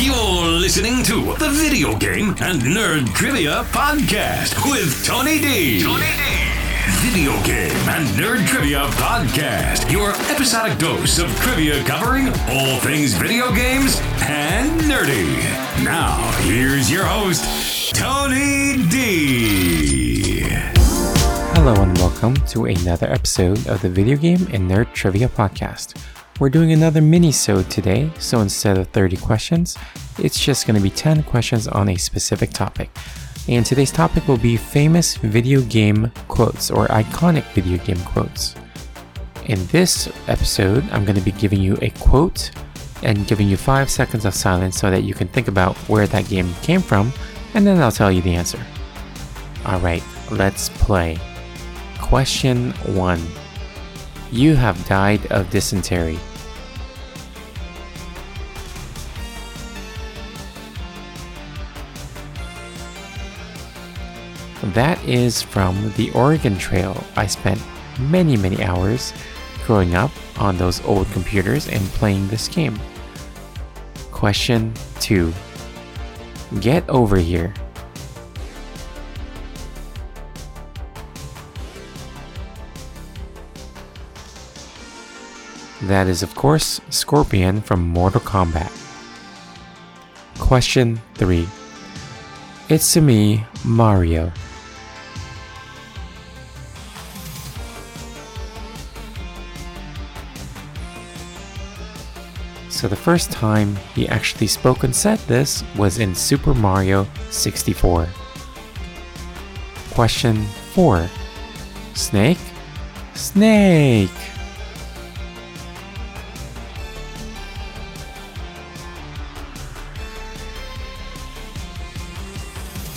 You're listening to the Video Game and Nerd Trivia Podcast with Tony D. Tony D. Video Game and Nerd Trivia Podcast. Your episodic dose of trivia covering all things video games and nerdy. Now, here's your host, Tony D. Hello and welcome to another episode of the Video Game and Nerd Trivia Podcast. We're doing another mini-sode today, so instead of 30 questions, it's just going to be 10 questions on a specific topic. And today's topic will be famous video game quotes or iconic video game quotes. In this episode, I'm going to be giving you a quote and giving you 5 seconds of silence so that you can think about where that game came from, and then I'll tell you the answer. Alright, let's play. Question 1. You have died of dysentery. That is from the Oregon Trail. I spent many, many hours growing up on those old computers and playing this game. Question 2. Get over here. That is, of course, Scorpion from Mortal Kombat. Question 3. It's to me, Mario. So the first time he actually spoke and said this was in Super Mario 64. Question 4. Snake? Snake!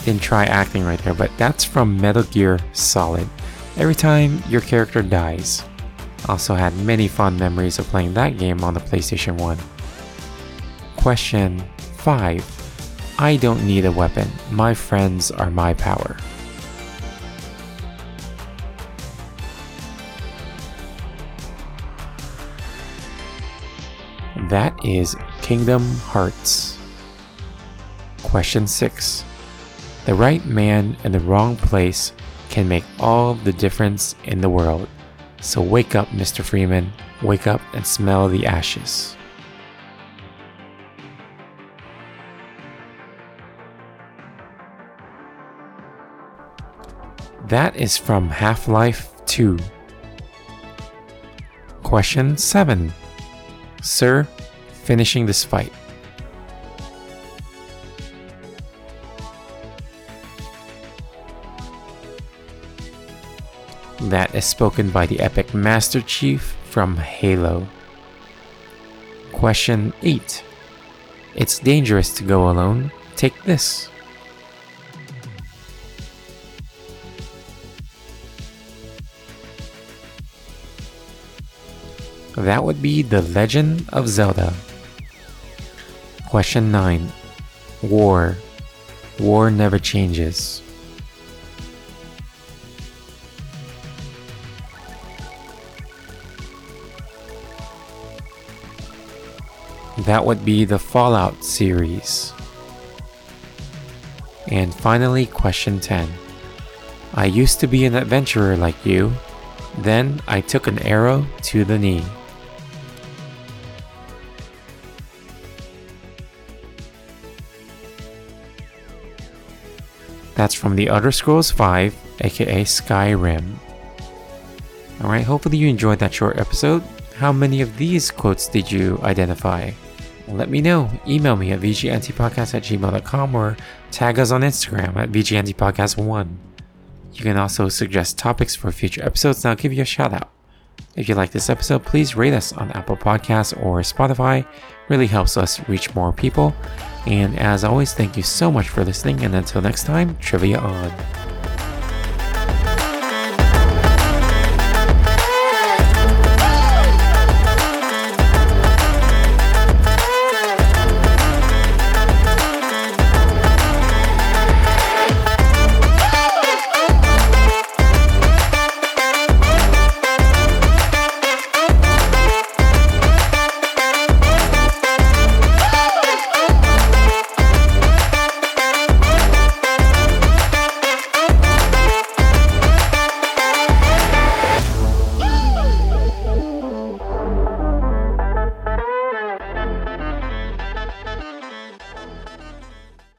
Didn't try acting right there, but that's from Metal Gear Solid. Every time your character dies. Also had many fond memories of playing that game on the PlayStation 1. Question 5. I don't need a weapon. My friends are my power. That is Kingdom Hearts. Question 6. The right man in the wrong place can make all the difference in the world. So wake up, Mr. Freeman. Wake up and smell the ashes. That is from Half Life 2. Question 7. Sir, finishing this fight. That is spoken by the epic Master Chief from Halo. Question 8. It's dangerous to go alone. Take this. That would be The Legend of Zelda. Question 9. War. War never changes. That would be the Fallout series. And finally, question 10. I used to be an adventurer like you. Then I took an arrow to the knee. That's from the Elder Scrolls 5, aka Skyrim. Alright, hopefully you enjoyed that short episode. How many of these quotes did you identify? Let me know. Email me at vgntpodcast at gmail.com or tag us on Instagram at vgntpodcast1. You can also suggest topics for future episodes and I'll give you a shout out. If you like this episode, please rate us on Apple Podcasts or Spotify. Really helps us reach more people. And as always, thank you so much for listening. And until next time, trivia on.